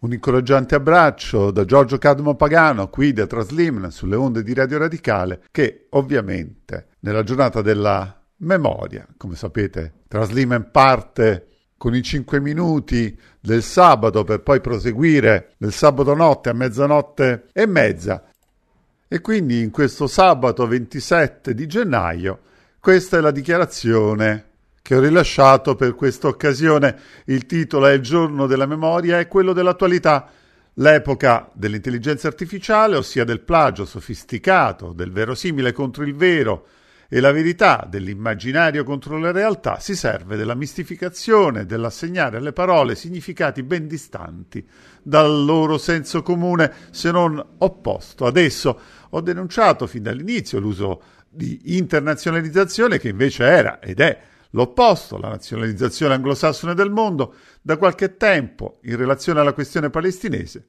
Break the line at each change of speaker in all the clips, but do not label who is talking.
Un incoraggiante abbraccio da Giorgio Cadmo Pagano, qui da Traslim, sulle onde di Radio Radicale, che ovviamente nella giornata della memoria, come sapete, Traslim parte con i 5 minuti del sabato per poi proseguire nel sabato notte a mezzanotte e mezza. E quindi in questo sabato 27 di gennaio questa è la dichiarazione che ho rilasciato per questa occasione. Il titolo è Il giorno della memoria e quello dell'attualità, l'epoca dell'intelligenza artificiale, ossia del plagio sofisticato, del verosimile contro il vero e la verità dell'immaginario contro la realtà, si serve della mistificazione, dell'assegnare alle parole significati ben distanti dal loro senso comune, se non opposto. Adesso ho denunciato fin dall'inizio l'uso di internazionalizzazione che invece era ed è l'opposto, la nazionalizzazione anglosassone del mondo, da qualche tempo in relazione alla questione palestinese.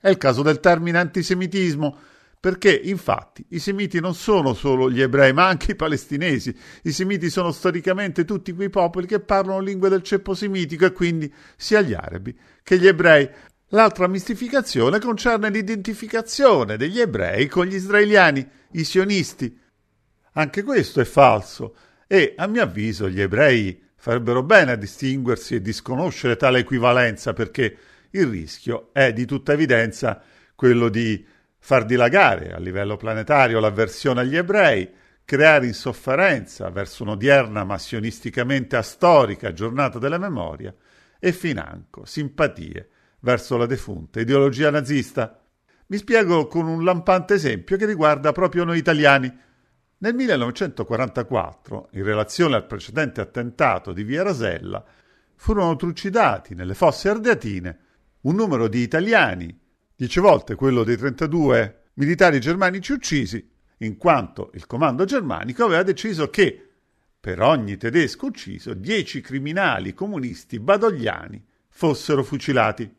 È il caso del termine antisemitismo, perché infatti i semiti non sono solo gli ebrei, ma anche i palestinesi. I semiti sono storicamente tutti quei popoli che parlano lingue del ceppo semitico e quindi sia gli arabi che gli ebrei. L'altra mistificazione concerne l'identificazione degli ebrei con gli israeliani, i sionisti. Anche questo è falso e a mio avviso gli ebrei farebbero bene a distinguersi e disconoscere tale equivalenza perché il rischio è di tutta evidenza quello di far dilagare a livello planetario l'avversione agli ebrei, creare insofferenza verso un'odierna ma sionisticamente astorica giornata della memoria e financo simpatie verso la defunta ideologia nazista. Mi spiego con un lampante esempio che riguarda proprio noi italiani. Nel 1944, in relazione al precedente attentato di Via Rasella, furono trucidati nelle fosse ardeatine un numero di italiani, dieci volte quello dei 32 militari germanici uccisi, in quanto il comando germanico aveva deciso che per ogni tedesco ucciso dieci criminali comunisti badogliani fossero fucilati.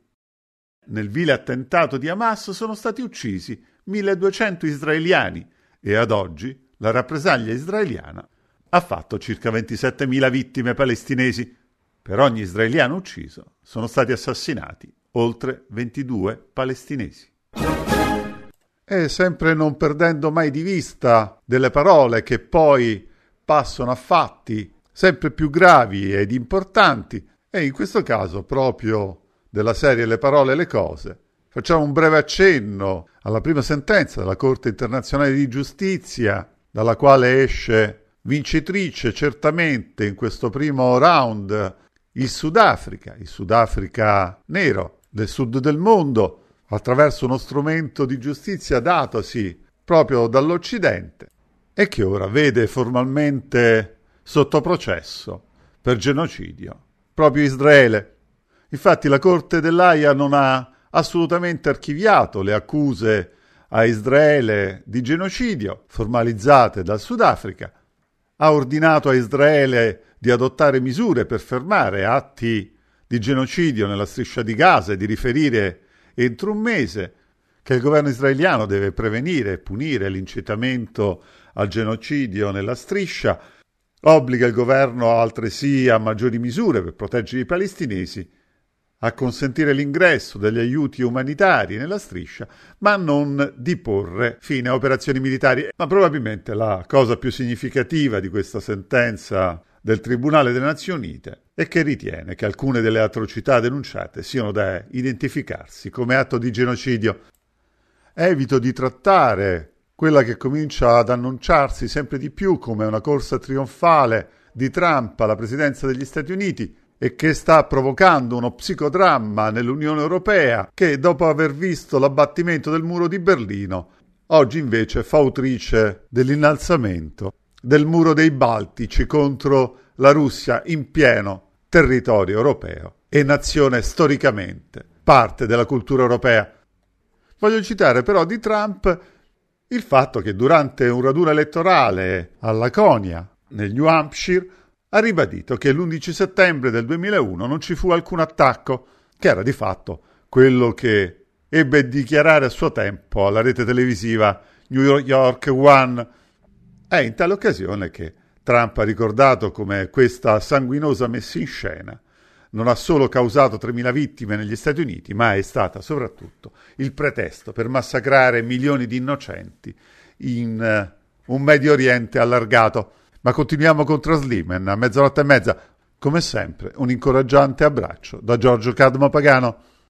Nel vile attentato di Hamas sono stati uccisi 1200 israeliani e ad oggi la rappresaglia israeliana ha fatto circa 27.000 vittime palestinesi. Per ogni israeliano ucciso sono stati assassinati oltre 22 palestinesi. E sempre non perdendo mai di vista delle parole che poi passano a fatti sempre più gravi ed importanti, e in questo caso proprio della serie Le parole e le cose, facciamo un breve accenno alla prima sentenza della Corte internazionale di giustizia dalla quale esce vincitrice certamente in questo primo round il Sudafrica, il Sudafrica nero del sud del mondo, attraverso uno strumento di giustizia datosi proprio dall'Occidente e che ora vede formalmente sotto processo per genocidio proprio Israele. Infatti la Corte dell'AIA non ha assolutamente archiviato le accuse a Israele di genocidio formalizzate dal Sudafrica, ha ordinato a Israele di adottare misure per fermare atti di genocidio nella striscia di Gaza e di riferire entro un mese che il governo israeliano deve prevenire e punire l'incitamento al genocidio nella striscia, obbliga il governo altresì a maggiori misure per proteggere i palestinesi a consentire l'ingresso degli aiuti umanitari nella striscia, ma non di porre fine a operazioni militari. Ma probabilmente la cosa più significativa di questa sentenza del Tribunale delle Nazioni Unite è che ritiene che alcune delle atrocità denunciate siano da identificarsi come atto di genocidio. Evito di trattare quella che comincia ad annunciarsi sempre di più come una corsa trionfale di Trump alla presidenza degli Stati Uniti, e che sta provocando uno psicodramma nell'Unione Europea che dopo aver visto l'abbattimento del muro di Berlino oggi invece è fautrice dell'innalzamento del muro dei Baltici contro la Russia in pieno territorio europeo e nazione storicamente parte della cultura europea. Voglio citare però di Trump il fatto che durante un raduno elettorale a Laconia, nel New Hampshire, ha ribadito che l'11 settembre del 2001 non ci fu alcun attacco, che era di fatto quello che ebbe a dichiarare a suo tempo alla rete televisiva New York One. È in tale occasione che Trump ha ricordato come questa sanguinosa messa in scena non ha solo causato 3.000 vittime negli Stati Uniti, ma è stata soprattutto il pretesto per massacrare milioni di innocenti in uh, un Medio Oriente allargato. Ma continuiamo con Traslimen a mezzanotte e mezza. Come sempre, un incoraggiante abbraccio da Giorgio Cadmo Pagano.